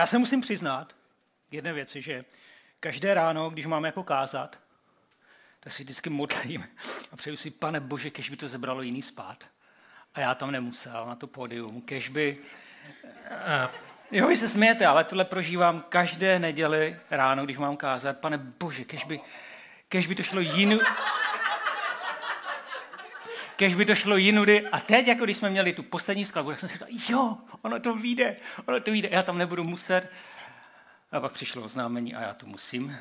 Já se musím přiznat jedné věci, že každé ráno, když mám jako kázat, tak si vždycky modlím a přeju si, pane Bože, kež by to zebralo jiný spát. A já tam nemusel na to pódium, kež by... Jo, vy se smějete, ale tohle prožívám každé neděli ráno, když mám kázat. Pane Bože, kež by, kež by to šlo jinou... Kež by to šlo jinudy. A teď, jako když jsme měli tu poslední skladbu, tak jsem si říkal, jo, ono to vyjde, ono to vyjde, já tam nebudu muset. A pak přišlo oznámení a já to musím.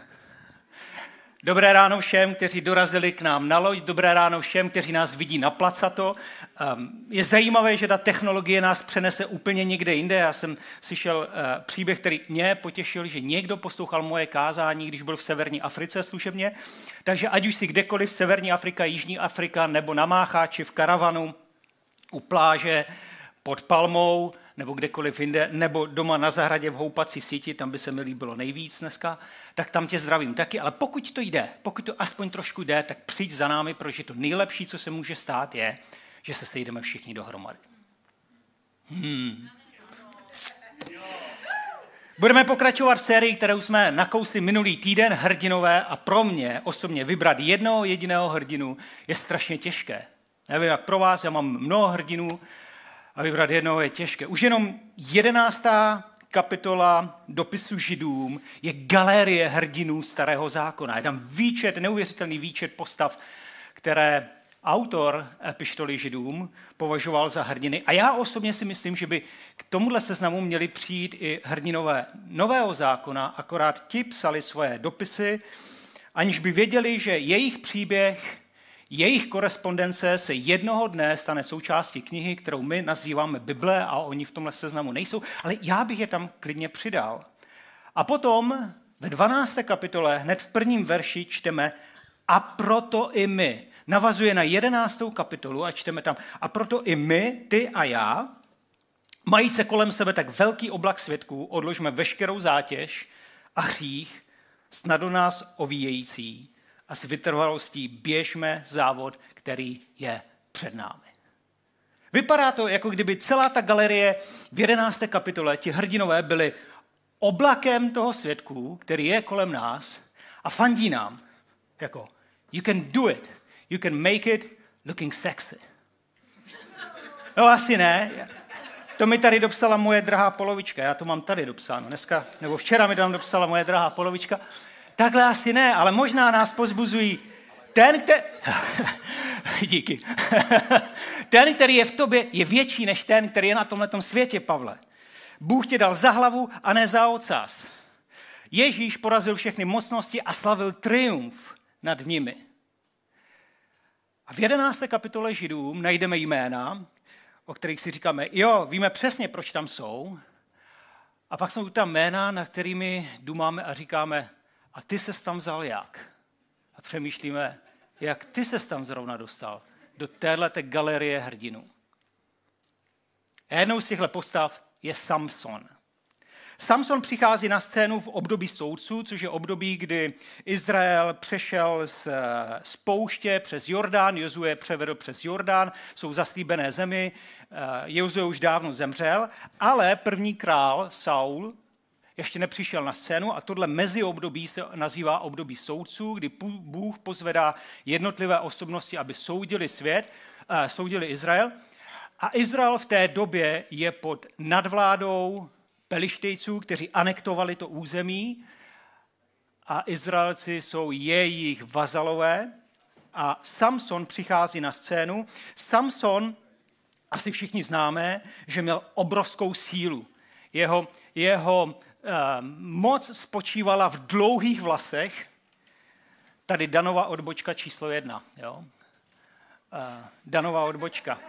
Dobré ráno všem, kteří dorazili k nám na loď, dobré ráno všem, kteří nás vidí na placato. Ehm, je zajímavé, že ta technologie nás přenese úplně někde jinde. Já jsem slyšel eh, příběh, který mě potěšil, že někdo poslouchal moje kázání, když byl v severní Africe služebně. Takže ať už si kdekoliv, Severní Afrika, Jižní Afrika, nebo na Mácháči, v karavanu, u pláže, pod palmou, nebo kdekoliv jinde, nebo doma na zahradě v houpací síti, tam by se mi líbilo nejvíc dneska, tak tam tě zdravím taky. Ale pokud to jde, pokud to aspoň trošku jde, tak přijď za námi, protože to nejlepší, co se může stát, je, že se sejdeme všichni dohromady. Hmm. Budeme pokračovat v sérii, kterou jsme nakousli minulý týden, hrdinové, a pro mě osobně vybrat jednoho jediného hrdinu je strašně těžké. Nevím, jak pro vás, já mám mnoho hrdinů, a vybrat jednoho je těžké. Už jenom jedenáctá kapitola dopisu židům je galérie hrdinů starého zákona. Je tam výčet, neuvěřitelný výčet postav, které autor epištoly židům považoval za hrdiny. A já osobně si myslím, že by k tomuhle seznamu měli přijít i hrdinové nového zákona, akorát ti psali svoje dopisy, aniž by věděli, že jejich příběh jejich korespondence se jednoho dne stane součástí knihy, kterou my nazýváme Bible a oni v tomhle seznamu nejsou, ale já bych je tam klidně přidal. A potom ve 12. kapitole, hned v prvním verši čteme a proto i my. Navazuje na 11. kapitolu a čteme tam a proto i my, ty a já, mají se kolem sebe tak velký oblak svědků, odložme veškerou zátěž a hřích, snadno nás ovíjející a s vytrvalostí běžme závod, který je před námi. Vypadá to, jako kdyby celá ta galerie v 11. kapitole, ti hrdinové byli oblakem toho svědku, který je kolem nás a fandí nám, jako you can do it, you can make it looking sexy. No asi ne. To mi tady dopsala moje drahá polovička, já to mám tady dopsáno. Dneska, nebo včera mi tam dopsala moje drahá polovička. Takhle asi ne, ale možná nás pozbuzují ten, který... Díky. ten, který je v tobě, je větší než ten, který je na tomhle světě, Pavle. Bůh tě dal za hlavu a ne za ocas. Ježíš porazil všechny mocnosti a slavil triumf nad nimi. A v 11. kapitole Židům najdeme jména, o kterých si říkáme, jo, víme přesně, proč tam jsou. A pak jsou tam jména, nad kterými dumáme a říkáme, a ty se tam vzal jak? A přemýšlíme, jak ty se tam zrovna dostal do téhleté galerie hrdinů. A jednou z těchto postav je Samson. Samson přichází na scénu v období soudců, což je období, kdy Izrael přešel z, z pouště přes Jordán, Jozue převedl přes Jordán, jsou zaslíbené zemi, eh, Jozue už dávno zemřel, ale první král Saul ještě nepřišel na scénu a tohle meziobdobí se nazývá období soudců, kdy Bůh pozvedá jednotlivé osobnosti, aby soudili svět, uh, soudili Izrael. A Izrael v té době je pod nadvládou pelištejců, kteří anektovali to území a Izraelci jsou jejich vazalové a Samson přichází na scénu. Samson, asi všichni známe, že měl obrovskou sílu. Jeho, jeho Eh, moc spočívala v dlouhých vlasech. Tady Danova odbočka číslo jedna. Jo? Eh, Danova odbočka.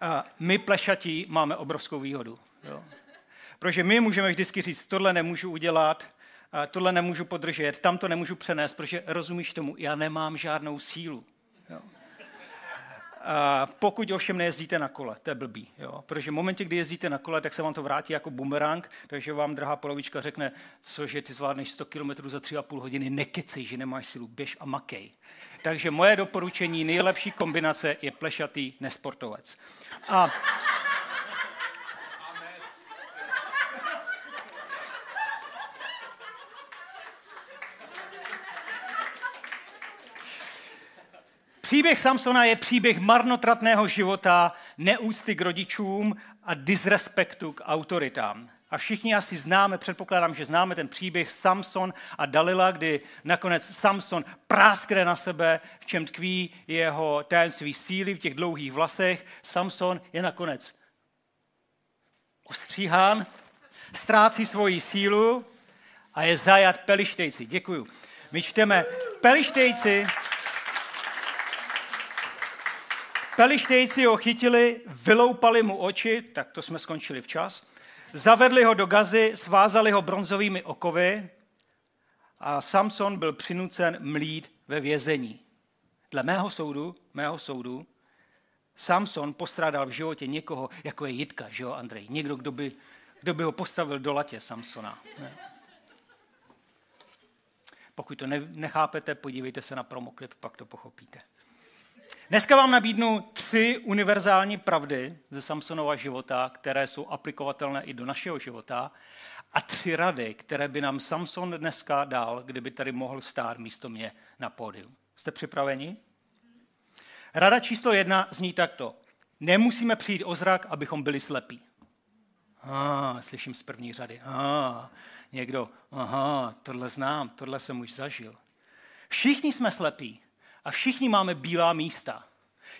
Eh, my plešatí máme obrovskou výhodu. Jo? Protože my můžeme vždycky říct, tohle nemůžu udělat, tohle nemůžu podržet, tam to nemůžu přenést, protože rozumíš tomu, já nemám žádnou sílu. Pokud ovšem nejezdíte na kole, to je blbý. Jo? Protože v momentě, kdy jezdíte na kole, tak se vám to vrátí jako bumerang, takže vám drahá polovička řekne, cože ty zvládneš 100 km za 3,5 hodiny, nekecej, že nemáš silu, běž a makej. Takže moje doporučení, nejlepší kombinace je plešatý nesportovec. A Příběh Samsona je příběh marnotratného života, neústy k rodičům a disrespektu k autoritám. A všichni asi známe, předpokládám, že známe ten příběh Samson a Dalila, kdy nakonec Samson práskne na sebe, v čem tkví jeho tajemství síly v těch dlouhých vlasech. Samson je nakonec ostříhán, ztrácí svoji sílu a je zajat pelištejci. Děkuju. My čteme pelištejci, Pelištejci ho chytili, vyloupali mu oči, tak to jsme skončili včas, zavedli ho do gazy, svázali ho bronzovými okovy a Samson byl přinucen mlít ve vězení. Dle mého soudu, mého soudu, Samson postrádal v životě někoho, jako je Jitka, že jo, Andrej? Někdo, kdo by, kdo by ho postavil do latě Samsona. Ne? Pokud to nechápete, podívejte se na promoklip, pak to pochopíte. Dneska vám nabídnu tři univerzální pravdy ze Samsonova života, které jsou aplikovatelné i do našeho života a tři rady, které by nám Samson dneska dal, kdyby tady mohl stát místo mě na pódiu. Jste připraveni? Rada číslo jedna zní takto. Nemusíme přijít o zrak, abychom byli slepí. Ah, slyším z první řady. Ah, někdo, aha, tohle znám, tohle jsem už zažil. Všichni jsme slepí. A všichni máme bílá místa.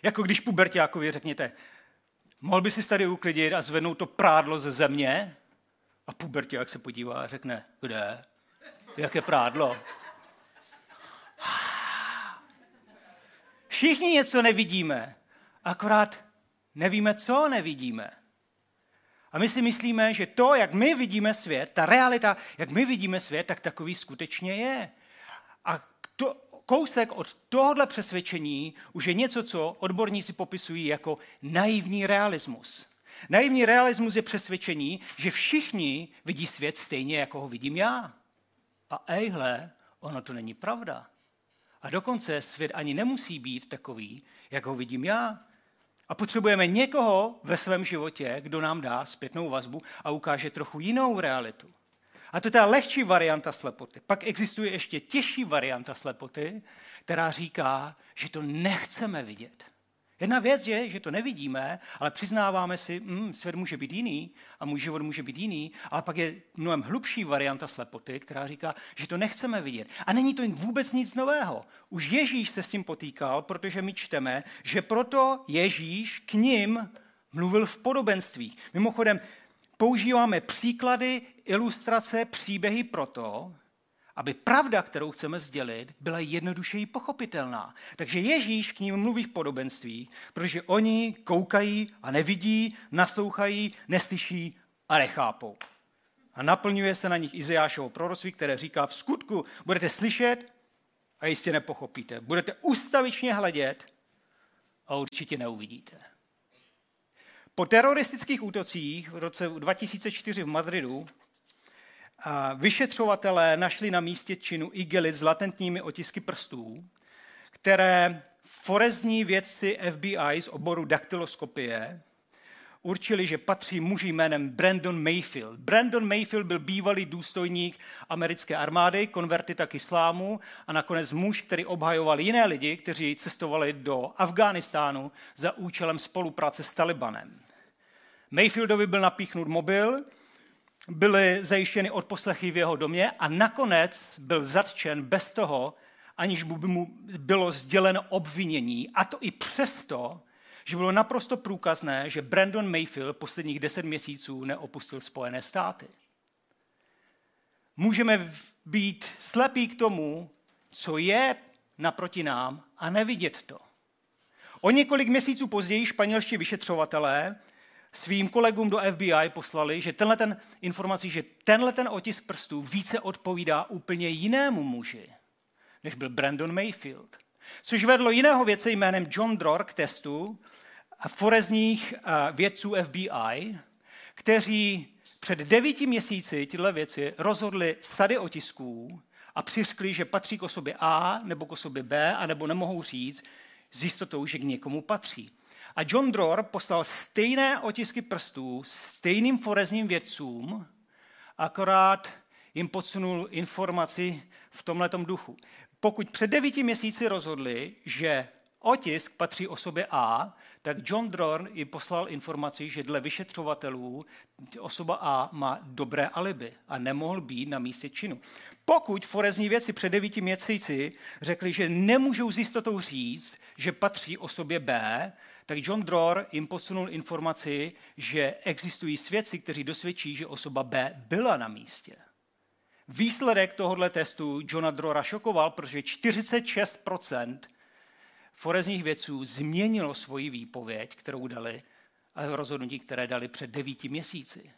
Jako když pubertákovi řekněte, mohl by si tady uklidit a zvednout to prádlo ze země? A puberták se podívá a řekne, kde? Jaké prádlo? Všichni něco nevidíme, akorát nevíme, co nevidíme. A my si myslíme, že to, jak my vidíme svět, ta realita, jak my vidíme svět, tak takový skutečně je. A kousek od tohohle přesvědčení už je něco, co odborníci popisují jako naivní realismus. Naivní realismus je přesvědčení, že všichni vidí svět stejně, jako ho vidím já. A ejhle, ono to není pravda. A dokonce svět ani nemusí být takový, jak ho vidím já. A potřebujeme někoho ve svém životě, kdo nám dá zpětnou vazbu a ukáže trochu jinou realitu. A to je ta lehčí varianta slepoty. Pak existuje ještě těžší varianta slepoty, která říká, že to nechceme vidět. Jedna věc je, že to nevidíme, ale přiznáváme si, mm, svět může být jiný a můj život může být jiný, ale pak je mnohem hlubší varianta slepoty, která říká, že to nechceme vidět. A není to vůbec nic nového. Už Ježíš se s tím potýkal, protože my čteme, že proto Ježíš k ním mluvil v podobenství. Mimochodem, používáme příklady, ilustrace, příběhy proto, aby pravda, kterou chceme sdělit, byla jednodušeji pochopitelná. Takže Ježíš k ním mluví v podobenství, protože oni koukají a nevidí, naslouchají, neslyší a nechápou. A naplňuje se na nich Izajášovo proroctví, které říká, v skutku budete slyšet a jistě nepochopíte. Budete ustavičně hledět a určitě neuvidíte. Po teroristických útocích v roce 2004 v Madridu vyšetřovatelé našli na místě činu igelit s latentními otisky prstů, které forezní vědci FBI z oboru daktyloskopie určili, že patří muži jménem Brandon Mayfield. Brandon Mayfield byl bývalý důstojník americké armády, konvertita k islámu a nakonec muž, který obhajoval jiné lidi, kteří cestovali do Afghánistánu za účelem spolupráce s Talibanem. Mayfieldovi byl napíchnut mobil, byly zajištěny odposlechy v jeho domě a nakonec byl zatčen bez toho, aniž by mu bylo sděleno obvinění, a to i přesto, že bylo naprosto průkazné, že Brandon Mayfield posledních deset měsíců neopustil Spojené státy. Můžeme být slepí k tomu, co je naproti nám a nevidět to. O několik měsíců později španělští vyšetřovatelé svým kolegům do FBI poslali, že tenhle ten informací, že tenhle ten otisk prstů více odpovídá úplně jinému muži, než byl Brandon Mayfield. Což vedlo jiného věce jménem John Dror k testu forezních vědců FBI, kteří před devíti měsíci tyhle věci rozhodli sady otisků a přiškli, že patří k osobě A nebo k osobě B, anebo nemohou říct s jistotou, že k někomu patří. A John Dror poslal stejné otisky prstů stejným forezním vědcům, akorát jim podsunul informaci v tomhletom duchu. Pokud před devíti měsíci rozhodli, že otisk patří osobě A, tak John Drorn i poslal informaci, že dle vyšetřovatelů osoba A má dobré alibi a nemohl být na místě činu. Pokud forezní věci před devíti měsíci řekli, že nemůžou s jistotou říct, že patří osobě B, tak John Dror jim posunul informaci, že existují svědci, kteří dosvědčí, že osoba B byla na místě. Výsledek tohoto testu Johna Drora šokoval, protože 46% forezních vědců změnilo svoji výpověď, kterou dali, a rozhodnutí, které dali před devíti měsíci.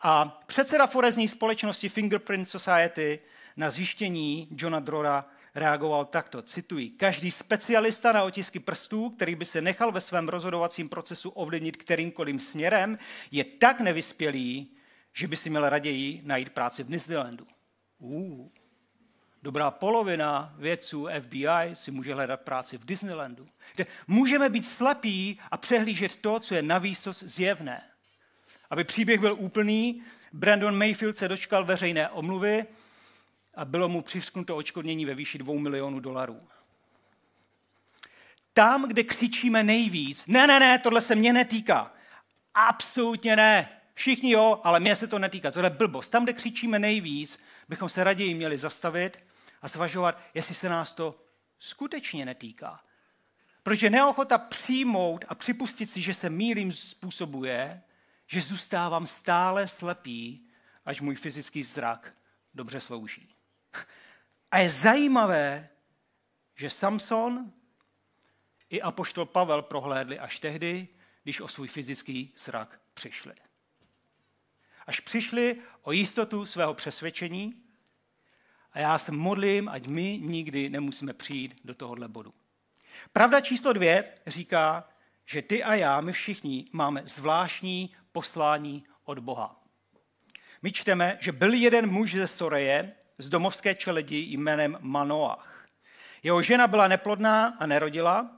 A předseda forezní společnosti Fingerprint Society na zjištění Johna Drora reagoval takto, cituji, každý specialista na otisky prstů, který by se nechal ve svém rozhodovacím procesu ovlivnit kterýmkoliv směrem, je tak nevyspělý, že by si měl raději najít práci v Disneylandu. Uh. Dobrá polovina vědců FBI si může hledat práci v Disneylandu. Můžeme být slepí a přehlížet to, co je navíc zjevné. Aby příběh byl úplný, Brandon Mayfield se dočkal veřejné omluvy a bylo mu přisknuto očkodnění ve výši dvou milionů dolarů. Tam, kde křičíme nejvíc, ne, ne, ne, tohle se mě netýká. Absolutně ne. Všichni jo, ale mě se to netýká. To je blbost. Tam, kde křičíme nejvíc, bychom se raději měli zastavit a zvažovat, jestli se nás to skutečně netýká. Protože neochota přijmout a připustit si, že se mílím způsobuje, že zůstávám stále slepý, až můj fyzický zrak dobře slouží. A je zajímavé, že Samson i apoštol Pavel prohlédli až tehdy, když o svůj fyzický zrak přišli. Až přišli o jistotu svého přesvědčení a já se modlím, ať my nikdy nemusíme přijít do tohohle bodu. Pravda číslo dvě říká, že ty a já, my všichni, máme zvláštní poslání od Boha. My čteme, že byl jeden muž ze Soreje, z domovské čeledi jménem Manoach. Jeho žena byla neplodná a nerodila.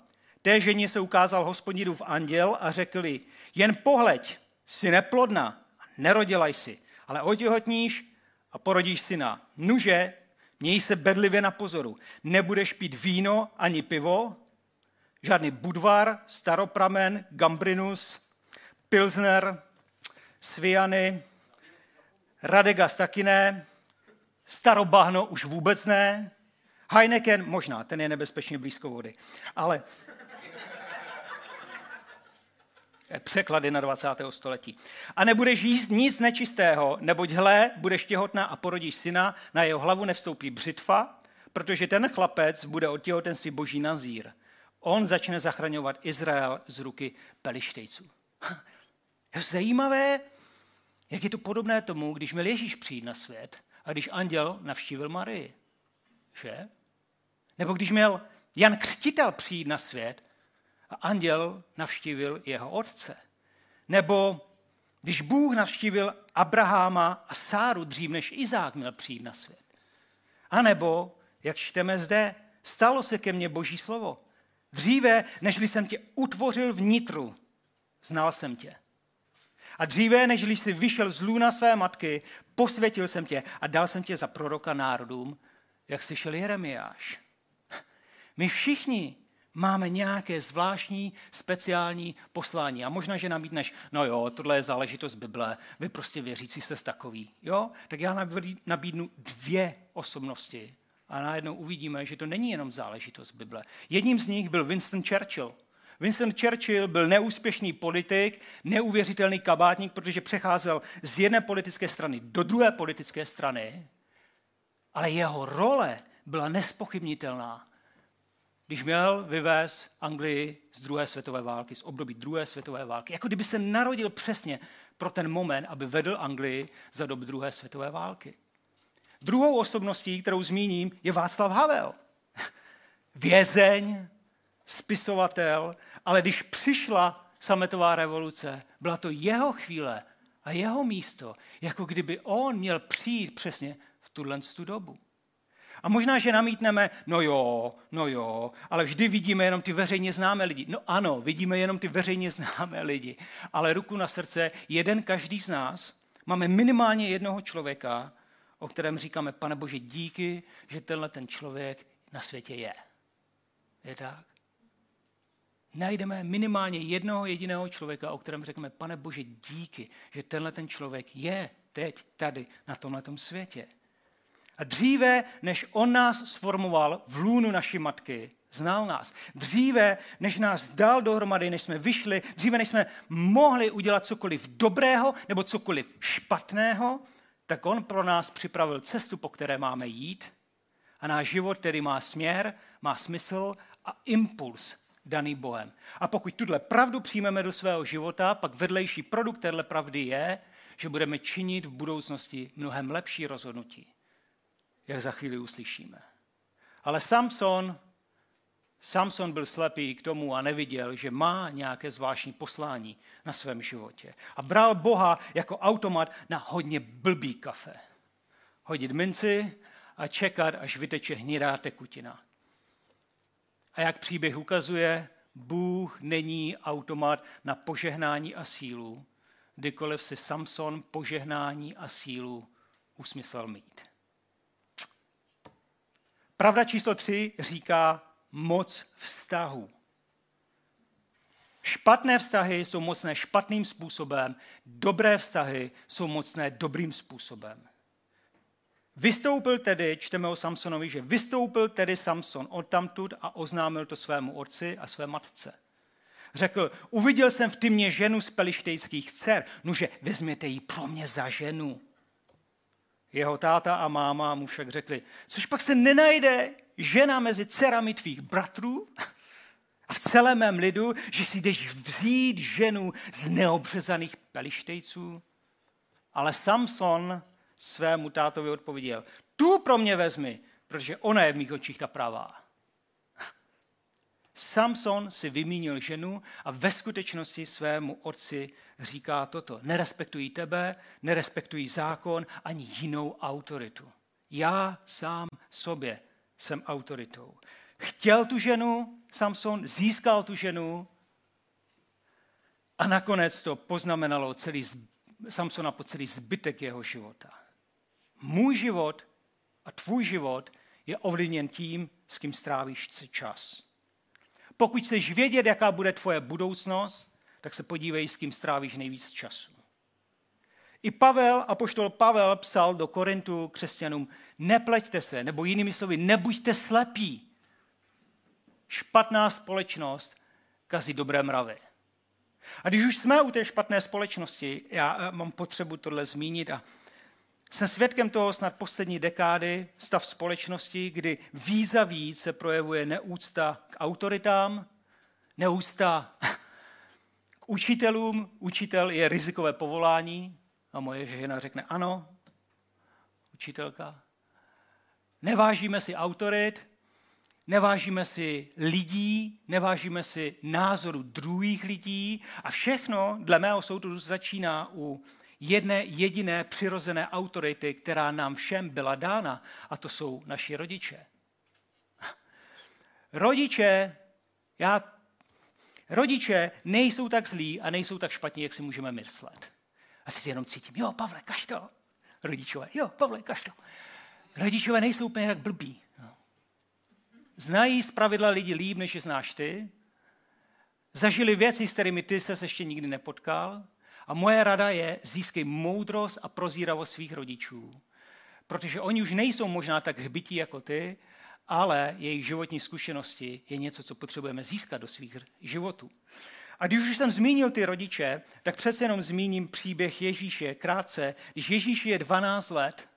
Té ženě se ukázal hospodinův anděl a řekli, jen pohleď, jsi neplodná a nerodila jsi, ale otěhotníš a porodíš syna. Nuže, měj se bedlivě na pozoru. Nebudeš pít víno ani pivo, žádný budvar, staropramen, gambrinus, pilsner, sviany, radegas taky ne, Starobahno už vůbec ne. Heineken možná, ten je nebezpečně blízko vody. Ale překlady na 20. století. A nebudeš jíst nic nečistého, neboť hle, budeš těhotná a porodíš syna, na jeho hlavu nevstoupí břitva, protože ten chlapec bude od těhotenství boží nazír. On začne zachraňovat Izrael z ruky pelištejců. Je zajímavé, jak je to podobné tomu, když měl Ježíš přijít na svět a když anděl navštívil Marii. Že? Nebo když měl Jan Křtitel přijít na svět a anděl navštívil jeho otce. Nebo když Bůh navštívil Abraháma a Sáru dřív, než Izák měl přijít na svět. A nebo, jak čteme zde, stalo se ke mně boží slovo. Dříve, než jsem tě utvořil vnitru, znal jsem tě. A dříve, než jsi vyšel z lůna své matky, posvětil jsem tě a dal jsem tě za proroka národům, jak slyšel Jeremiáš. My všichni máme nějaké zvláštní, speciální poslání. A možná, že nabídneš, no jo, tohle je záležitost Bible, vy prostě věřící se takový. Jo? Tak já nabídnu dvě osobnosti. A najednou uvidíme, že to není jenom záležitost Bible. Jedním z nich byl Winston Churchill – Winston Churchill byl neúspěšný politik, neuvěřitelný kabátník, protože přecházel z jedné politické strany do druhé politické strany, ale jeho role byla nespochybnitelná. Když měl vyvést Anglii z druhé světové války, z období druhé světové války, jako kdyby se narodil přesně pro ten moment, aby vedl Anglii za dob druhé světové války. Druhou osobností, kterou zmíním, je Václav Havel. Vězeň, spisovatel, ale když přišla sametová revoluce, byla to jeho chvíle a jeho místo, jako kdyby on měl přijít přesně v tuhle dobu. A možná, že namítneme, no jo, no jo, ale vždy vidíme jenom ty veřejně známé lidi. No ano, vidíme jenom ty veřejně známé lidi, ale ruku na srdce, jeden každý z nás máme minimálně jednoho člověka, o kterém říkáme, pane Bože, díky, že tenhle ten člověk na světě je. Je tak? Najdeme minimálně jednoho jediného člověka, o kterém řekneme, pane Bože, díky, že tenhle ten člověk je teď tady na tomhle světě. A dříve, než on nás sformoval v lůnu naší matky, znal nás. Dříve, než nás dal dohromady, než jsme vyšli, dříve, než jsme mohli udělat cokoliv dobrého nebo cokoliv špatného, tak on pro nás připravil cestu, po které máme jít a náš život, který má směr, má smysl a impuls daný Bohem. A pokud tuhle pravdu přijmeme do svého života, pak vedlejší produkt téhle pravdy je, že budeme činit v budoucnosti mnohem lepší rozhodnutí, jak za chvíli uslyšíme. Ale Samson, Samson byl slepý k tomu a neviděl, že má nějaké zvláštní poslání na svém životě. A bral Boha jako automat na hodně blbý kafe. Hodit minci a čekat, až vyteče hnědá tekutina. A jak příběh ukazuje, Bůh není automat na požehnání a sílu, kdykoliv si Samson požehnání a sílu usmyslel mít. Pravda číslo tři říká moc vztahu. Špatné vztahy jsou mocné špatným způsobem, dobré vztahy jsou mocné dobrým způsobem. Vystoupil tedy, čteme o Samsonovi, že vystoupil tedy Samson odtamtud a oznámil to svému otci a své matce. Řekl, uviděl jsem v tymě ženu z pelištejských dcer, nuže vezměte ji pro mě za ženu. Jeho táta a máma mu však řekli, což pak se nenajde žena mezi dcerami tvých bratrů a v celém mém lidu, že si jdeš vzít ženu z neobřezaných pelištejců. Ale Samson svému tátovi odpověděl, tu pro mě vezmi, protože ona je v mých očích ta pravá. Samson si vymínil ženu a ve skutečnosti svému otci říká toto. Nerespektují tebe, nerespektují zákon ani jinou autoritu. Já sám sobě jsem autoritou. Chtěl tu ženu, Samson získal tu ženu a nakonec to poznamenalo celý Samsona po celý zbytek jeho života. Můj život a tvůj život je ovlivněn tím, s kým strávíš čas. Pokud chceš vědět, jaká bude tvoje budoucnost, tak se podívej, s kým strávíš nejvíc času. I Pavel, apoštol Pavel psal do Korintu křesťanům, nepleťte se, nebo jinými slovy, nebuďte slepí. Špatná společnost kazí dobré mravy. A když už jsme u té špatné společnosti, já eh, mám potřebu tohle zmínit a jsem svědkem toho snad poslední dekády stav společnosti, kdy víc víc se projevuje neúcta k autoritám, neúcta k učitelům. Učitel je rizikové povolání a moje žena řekne ano, učitelka. Nevážíme si autorit, nevážíme si lidí, nevážíme si názoru druhých lidí a všechno, dle mého soudu, začíná u jedné jediné přirozené autority, která nám všem byla dána, a to jsou naši rodiče. Rodiče, já, rodiče nejsou tak zlí a nejsou tak špatní, jak si můžeme myslet. A teď jenom cítím, jo, Pavle, kaž to. Rodičové, jo, Pavle, kaž to. Rodičové nejsou úplně tak blbí. Znají z pravidla lidi líp, než je znáš ty. Zažili věci, s kterými ty se ještě nikdy nepotkal. A moje rada je, získej moudrost a prozíravost svých rodičů. Protože oni už nejsou možná tak hbití jako ty, ale jejich životní zkušenosti je něco, co potřebujeme získat do svých životů. A když už jsem zmínil ty rodiče, tak přece jenom zmíním příběh Ježíše krátce. Když Ježíš je 12 let,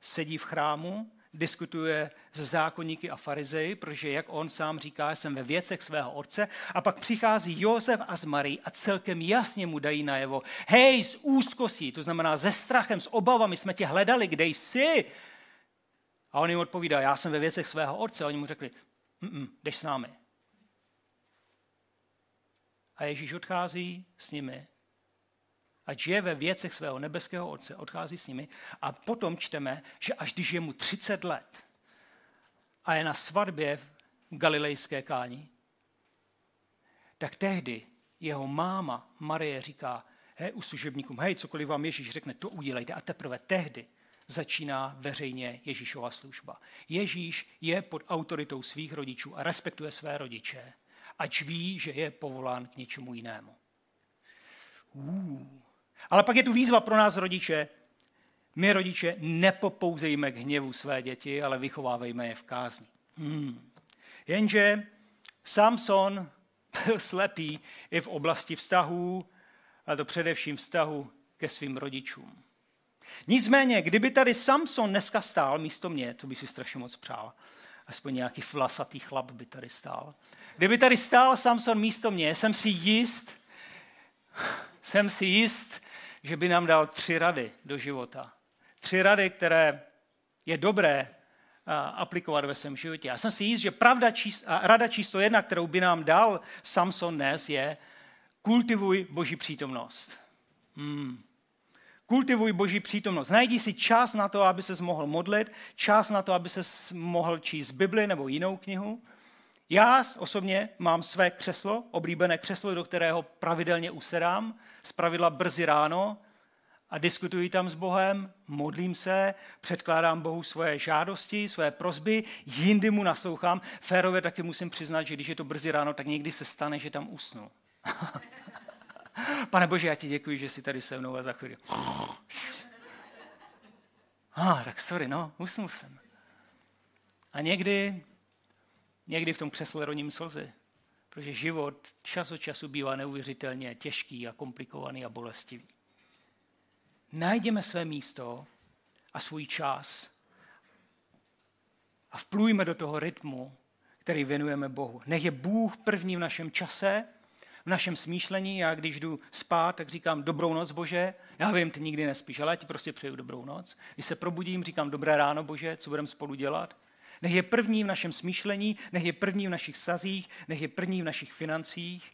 sedí v chrámu diskutuje s zákonníky a farizeji, protože jak on sám říká, jsem ve věcech svého otce. A pak přichází Josef a z Marí a celkem jasně mu dají najevo, hej, z úzkostí, to znamená ze strachem, s obavami jsme tě hledali, kde jsi? A on jim odpovídá, já jsem ve věcech svého otce. A oni mu řekli, jdeš s námi. A Ježíš odchází s nimi ať žije ve věcech svého nebeského otce, odchází s nimi. A potom čteme, že až když je mu 30 let a je na svatbě v galilejské káni, tak tehdy jeho máma Marie říká, hej, u služebníkům, hej, cokoliv vám Ježíš řekne, to udělejte. A teprve tehdy začíná veřejně Ježíšova služba. Ježíš je pod autoritou svých rodičů a respektuje své rodiče ač ví, že je povolán k něčemu jinému. Uh. Ale pak je tu výzva pro nás rodiče. My rodiče nepopouzejme k hněvu své děti, ale vychovávejme je v kázni. Hmm. Jenže Samson byl slepý i v oblasti vztahů, a to především vztahu ke svým rodičům. Nicméně, kdyby tady Samson dneska stál místo mě, to by si strašně moc přál, aspoň nějaký vlasatý chlap by tady stál. Kdyby tady stál Samson místo mě, jsem si jist, jsem si jist, že by nám dal tři rady do života. Tři rady, které je dobré aplikovat ve svém životě. Já jsem si jist, že pravda číst, rada číslo jedna, kterou by nám dal Samson dnes, je kultivuj boží přítomnost. Hmm. Kultivuj boží přítomnost. Najdi si čas na to, aby se mohl modlit, čas na to, aby se mohl číst Bibli nebo jinou knihu. Já osobně mám své křeslo, oblíbené křeslo, do kterého pravidelně usedám, pravidla brzy ráno a diskutuji tam s Bohem, modlím se, předkládám Bohu svoje žádosti, své prozby, jindy mu naslouchám. Férově taky musím přiznat, že když je to brzy ráno, tak někdy se stane, že tam usnu. Pane Bože, já ti děkuji, že jsi tady se mnou a za chvíli. Ah, tak sorry, no, usnul jsem. A někdy, někdy v tom křesle roním slzy, protože život čas od času bývá neuvěřitelně těžký a komplikovaný a bolestivý. Najdeme své místo a svůj čas a vplujme do toho rytmu, který věnujeme Bohu. Nech je Bůh první v našem čase, v našem smýšlení. Já když jdu spát, tak říkám dobrou noc, Bože. Já vím, ty nikdy nespíš, ale já ti prostě přeju dobrou noc. Když se probudím, říkám dobré ráno, Bože, co budeme spolu dělat. Nech je první v našem smýšlení, nech je první v našich sazích, nech je první v našich financích.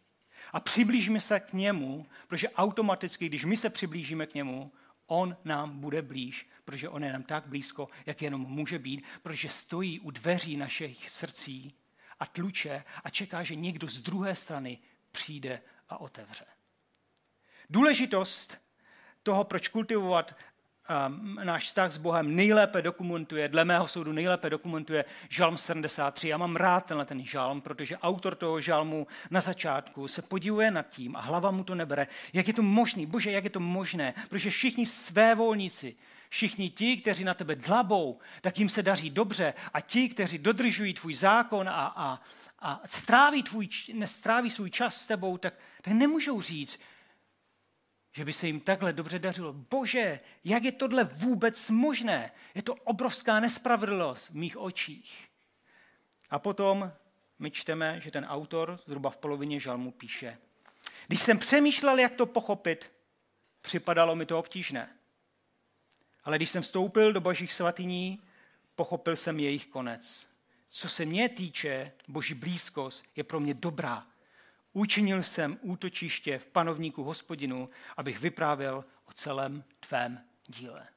A přiblížíme se k němu, protože automaticky, když my se přiblížíme k němu, on nám bude blíž, protože on je nám tak blízko, jak jenom může být, protože stojí u dveří našich srdcí a tluče a čeká, že někdo z druhé strany přijde a otevře. Důležitost toho, proč kultivovat náš vztah s Bohem nejlépe dokumentuje, dle mého soudu nejlépe dokumentuje žalm 73. Já mám rád tenhle ten žalm, protože autor toho žalmu na začátku se podívuje nad tím a hlava mu to nebere. Jak je to možné? Bože, jak je to možné? Protože všichni své volníci, všichni ti, kteří na tebe dlabou, tak jim se daří dobře a ti, kteří dodržují tvůj zákon a, a, a stráví, tvůj, nestráví svůj čas s tebou, tak, tak nemůžou říct, že by se jim takhle dobře dařilo. Bože, jak je tohle vůbec možné? Je to obrovská nespravedlnost v mých očích. A potom my čteme, že ten autor zhruba v polovině žalmu píše. Když jsem přemýšlel, jak to pochopit, připadalo mi to obtížné. Ale když jsem vstoupil do božích svatyní, pochopil jsem jejich konec. Co se mě týče, boží blízkost je pro mě dobrá. Učinil jsem útočiště v panovníku hospodinu, abych vyprávěl o celém tvém díle.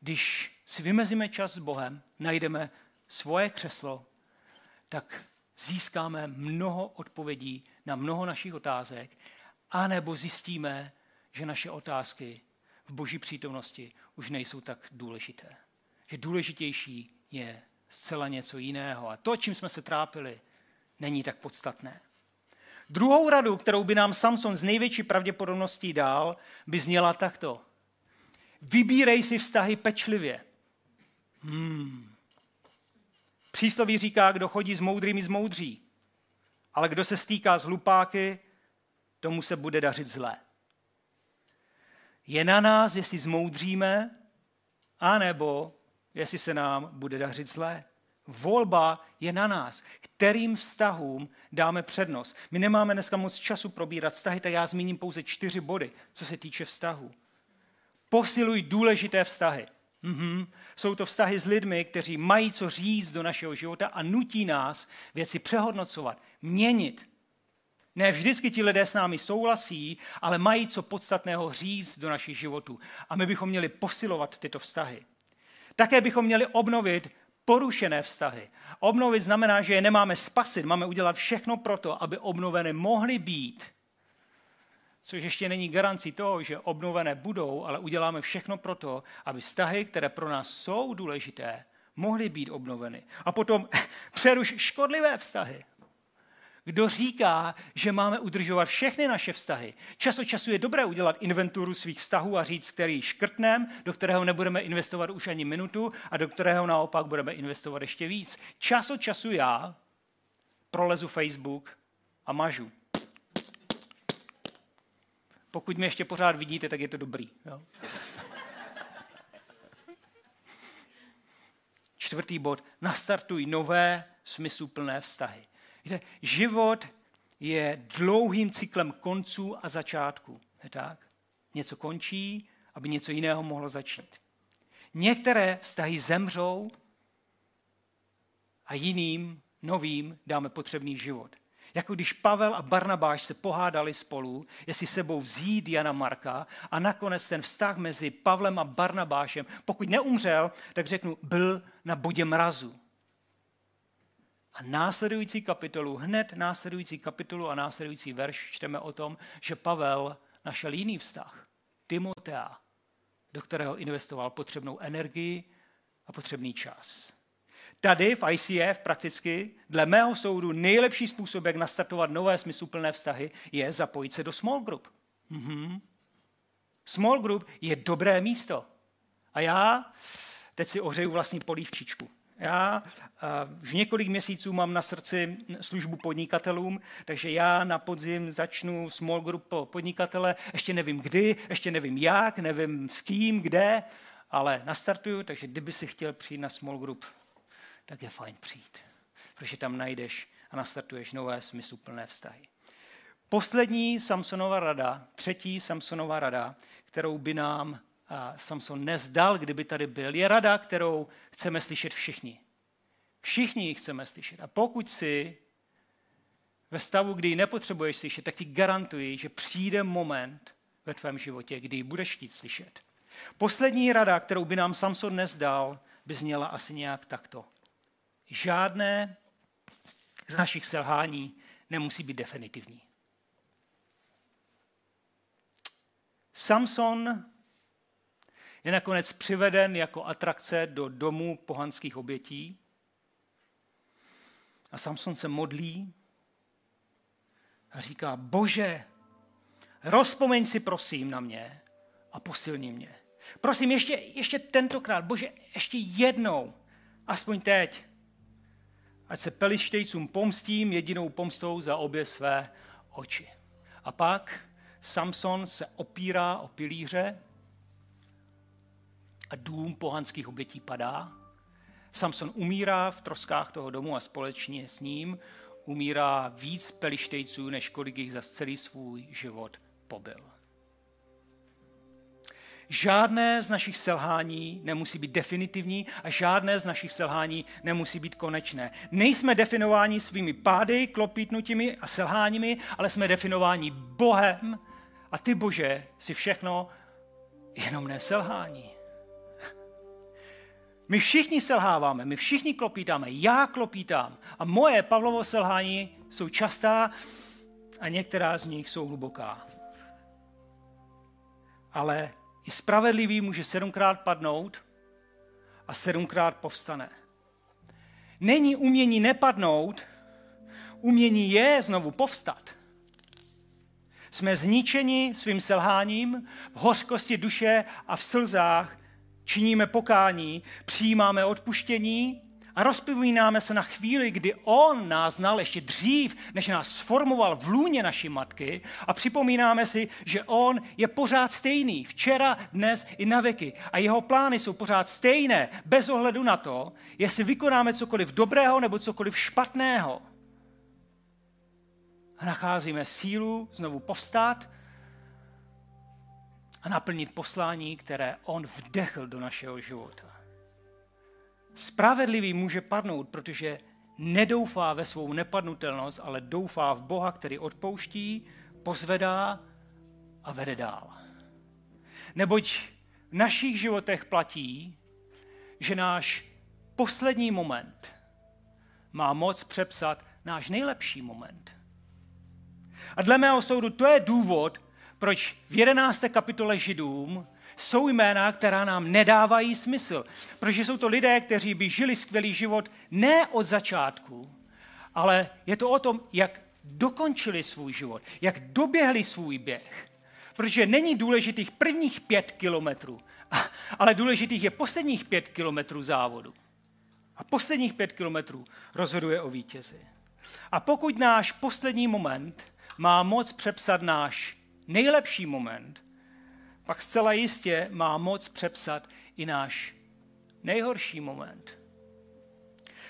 Když si vymezíme čas s Bohem, najdeme svoje křeslo, tak získáme mnoho odpovědí na mnoho našich otázek, anebo zjistíme, že naše otázky v boží přítomnosti už nejsou tak důležité. Že důležitější je zcela něco jiného. A to, čím jsme se trápili, není tak podstatné. Druhou radu, kterou by nám Samson z největší pravděpodobností dal, by zněla takto. Vybírej si vztahy pečlivě. Hmm. Přísloví říká, kdo chodí s moudrými z moudří, ale kdo se stýká s hlupáky, tomu se bude dařit zlé. Je na nás, jestli zmoudříme, anebo jestli se nám bude dařit zlé. Volba je na nás, kterým vztahům dáme přednost. My nemáme dneska moc času probírat vztahy, tak já zmíním pouze čtyři body, co se týče vztahů. Posiluj důležité vztahy. Mm-hmm. Jsou to vztahy s lidmi, kteří mají co říct do našeho života a nutí nás věci přehodnocovat, měnit. Ne vždycky ti lidé s námi souhlasí, ale mají co podstatného říct do našich životů. A my bychom měli posilovat tyto vztahy. Také bychom měli obnovit porušené vztahy. Obnovit znamená, že je nemáme spasit, máme udělat všechno pro to, aby obnovené mohly být. Což ještě není garancí toho, že obnovené budou, ale uděláme všechno pro to, aby vztahy, které pro nás jsou důležité, mohly být obnoveny. A potom přeruš škodlivé vztahy. Kdo říká, že máme udržovat všechny naše vztahy. Čas od času je dobré udělat inventuru svých vztahů a říct, který škrtnem, do kterého nebudeme investovat už ani minutu a do kterého naopak budeme investovat ještě víc. Čas od času já prolezu Facebook a mažu. Pokud mě ještě pořád vidíte, tak je to dobrý. Jo? Čtvrtý bod. Nastartuj nové smysluplné vztahy. Víte, život je dlouhým cyklem konců a začátků. Je tak? Něco končí, aby něco jiného mohlo začít. Některé vztahy zemřou a jiným, novým dáme potřebný život. Jako když Pavel a Barnabáš se pohádali spolu, jestli sebou vzít Jana Marka a nakonec ten vztah mezi Pavlem a Barnabášem, pokud neumřel, tak řeknu, byl na bodě mrazu. A následující kapitolu, hned následující kapitolu a následující verš čteme o tom, že Pavel našel jiný vztah, Timotea, do kterého investoval potřebnou energii a potřebný čas. Tady v ICF prakticky, dle mého soudu, nejlepší způsob, jak nastartovat nové smysluplné vztahy, je zapojit se do small group. Mm-hmm. Small group je dobré místo. A já teď si ohřeju vlastní polívčičku. Já už několik měsíců mám na srdci službu podnikatelům, takže já na podzim začnu small group po podnikatele. Ještě nevím kdy, ještě nevím jak, nevím s kým, kde, ale nastartuju, takže kdyby si chtěl přijít na small group, tak je fajn přijít. Protože tam najdeš a nastartuješ nové smysluplné vztahy. Poslední Samsonova rada, třetí Samsonova rada, kterou by nám Samson nezdal, kdyby tady byl, je rada, kterou chceme slyšet všichni. Všichni ji chceme slyšet. A pokud si ve stavu, kdy ji nepotřebuješ slyšet, tak ti garantuji, že přijde moment ve tvém životě, kdy ji budeš chtít slyšet. Poslední rada, kterou by nám Samson nezdal, by zněla asi nějak takto. Žádné z našich selhání nemusí být definitivní. Samson je nakonec přiveden jako atrakce do domu pohanských obětí. A Samson se modlí a říká, bože, rozpomeň si prosím na mě a posilni mě. Prosím, ještě, ještě tentokrát, bože, ještě jednou, aspoň teď, ať se pelištejcům pomstím jedinou pomstou za obě své oči. A pak Samson se opírá o pilíře a dům pohanských obětí padá. Samson umírá v troskách toho domu a společně s ním umírá víc pelištejců, než kolik jich za celý svůj život pobyl. Žádné z našich selhání nemusí být definitivní a žádné z našich selhání nemusí být konečné. Nejsme definováni svými pády, klopítnutími a selháními, ale jsme definováni Bohem a ty, Bože, si všechno jenom neselhání. My všichni selháváme, my všichni klopítáme, já klopítám. A moje Pavlovo selhání jsou častá a některá z nich jsou hluboká. Ale i spravedlivý může sedmkrát padnout a sedmkrát povstane. Není umění nepadnout, umění je znovu povstat. Jsme zničeni svým selháním, v hořkosti duše a v slzách činíme pokání, přijímáme odpuštění a rozpomínáme se na chvíli, kdy On nás znal ještě dřív, než nás sformoval v lůně naší matky a připomínáme si, že On je pořád stejný, včera, dnes i na věky. A jeho plány jsou pořád stejné, bez ohledu na to, jestli vykonáme cokoliv dobrého nebo cokoliv špatného. A nacházíme sílu znovu povstát a naplnit poslání, které On vdechl do našeho života. Spravedlivý může padnout, protože nedoufá ve svou nepadnutelnost, ale doufá v Boha, který odpouští, pozvedá a vede dál. Neboť v našich životech platí, že náš poslední moment má moc přepsat náš nejlepší moment. A dle mého soudu to je důvod, proč v 11. kapitole Židům jsou jména, která nám nedávají smysl. Protože jsou to lidé, kteří by žili skvělý život ne od začátku, ale je to o tom, jak dokončili svůj život, jak doběhli svůj běh. Protože není důležitých prvních pět kilometrů, ale důležitých je posledních pět kilometrů závodu. A posledních pět kilometrů rozhoduje o vítězi. A pokud náš poslední moment má moc přepsat náš nejlepší moment, pak zcela jistě má moc přepsat i náš nejhorší moment.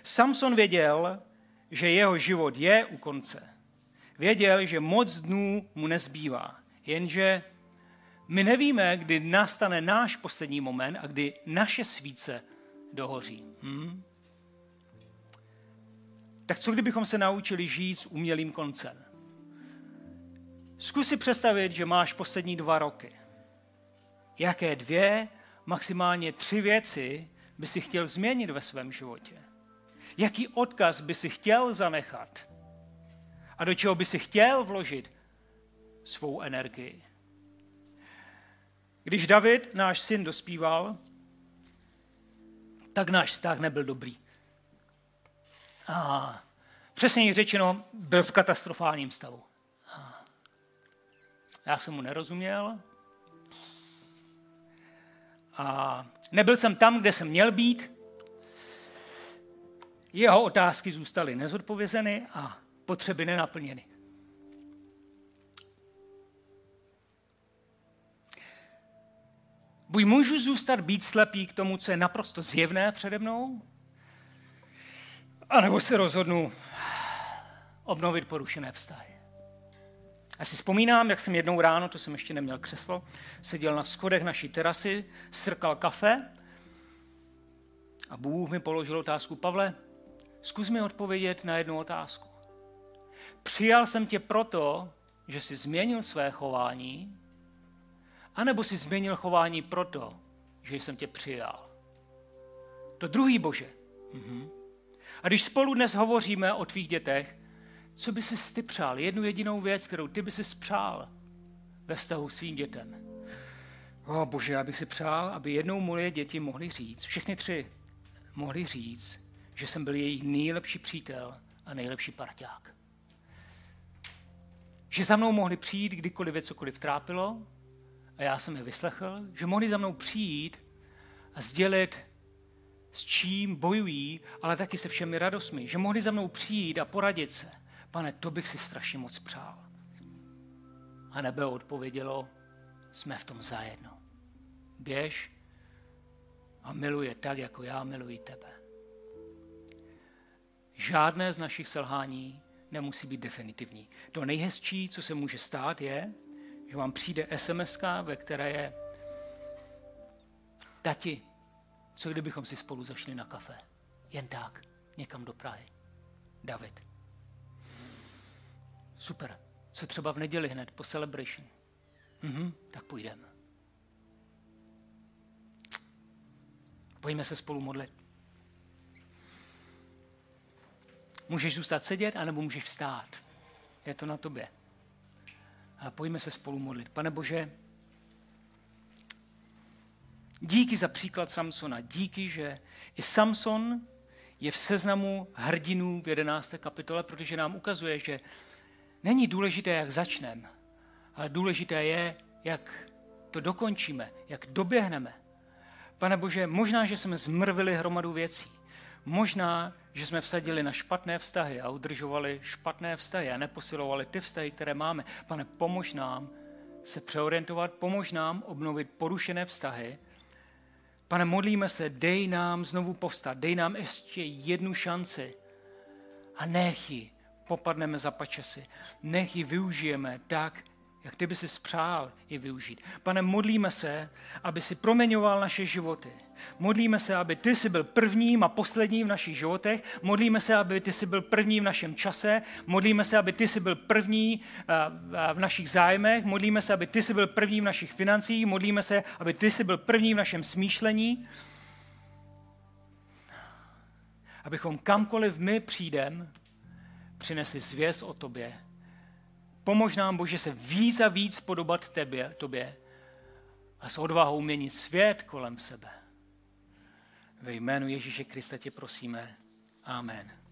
Samson věděl, že jeho život je u konce. Věděl, že moc dnů mu nezbývá, jenže my nevíme, kdy nastane náš poslední moment a kdy naše svíce dohoří. Hmm? Tak co kdybychom se naučili žít s umělým koncem? Zkus si představit, že máš poslední dva roky. Jaké dvě, maximálně tři věci by si chtěl změnit ve svém životě? Jaký odkaz by si chtěl zanechat? A do čeho by si chtěl vložit svou energii? Když David, náš syn, dospíval, tak náš vztah nebyl dobrý. A přesně řečeno, byl v katastrofálním stavu. Já jsem mu nerozuměl. A nebyl jsem tam, kde jsem měl být. Jeho otázky zůstaly nezodpovězeny a potřeby nenaplněny. Buď můžu zůstat být slepý k tomu, co je naprosto zjevné přede mnou, anebo se rozhodnu obnovit porušené vztahy. Já si vzpomínám, jak jsem jednou ráno, to jsem ještě neměl křeslo, seděl na schodech naší terasy, srkal kafe a Bůh mi položil otázku, Pavle, zkus mi odpovědět na jednu otázku. Přijal jsem tě proto, že jsi změnil své chování, anebo jsi změnil chování proto, že jsem tě přijal. To druhý Bože. Mhm. A když spolu dnes hovoříme o tvých dětech, co by si ty přál? Jednu jedinou věc, kterou ty by si přál ve vztahu s svým dětem. O bože, já bych si přál, aby jednou moje děti mohly říct, všechny tři mohly říct, že jsem byl jejich nejlepší přítel a nejlepší parťák. Že za mnou mohli přijít, kdykoliv je cokoliv trápilo, a já jsem je vyslechl, že mohli za mnou přijít a sdělit, s čím bojují, ale taky se všemi radostmi. Že mohli za mnou přijít a poradit se. Pane, to bych si strašně moc přál. A nebe odpovědělo, jsme v tom zajedno. Běž a miluje tak, jako já miluji tebe. Žádné z našich selhání nemusí být definitivní. To nejhezčí, co se může stát, je, že vám přijde sms ve které je Tati, co kdybychom si spolu zašli na kafe? Jen tak, někam do Prahy. David. Super. Co třeba v neděli hned po celebration? Mhm, tak půjdeme. Pojďme se spolu modlit. Můžeš zůstat sedět, anebo můžeš vstát. Je to na tobě. A pojďme se spolu modlit. Pane Bože, díky za příklad Samsona. Díky, že i Samson je v seznamu hrdinů v 11. kapitole, protože nám ukazuje, že není důležité, jak začneme, ale důležité je, jak to dokončíme, jak doběhneme. Pane Bože, možná, že jsme zmrvili hromadu věcí. Možná, že jsme vsadili na špatné vztahy a udržovali špatné vztahy a neposilovali ty vztahy, které máme. Pane, pomož nám se přeorientovat, pomož nám obnovit porušené vztahy. Pane, modlíme se, dej nám znovu povstat, dej nám ještě jednu šanci a nech ji popadneme za pačesy. Nech ji využijeme tak, jak ty by si spřál je využít. Pane, modlíme se, aby si proměňoval naše životy. Modlíme se, aby ty jsi byl prvním a posledním v našich životech. Modlíme se, aby ty jsi byl první v našem čase. Modlíme se, aby ty jsi byl první eh, v našich zájmech. Modlíme se, aby ty jsi byl první v našich financích. Modlíme se, aby ty jsi byl první v našem smýšlení. Abychom kamkoliv my přijdeme, přinesli zvěst o tobě. Pomož nám, Bože, se víc a víc podobat tebě, tobě a s odvahou měnit svět kolem sebe. Ve jménu Ježíše Krista tě prosíme. Amen.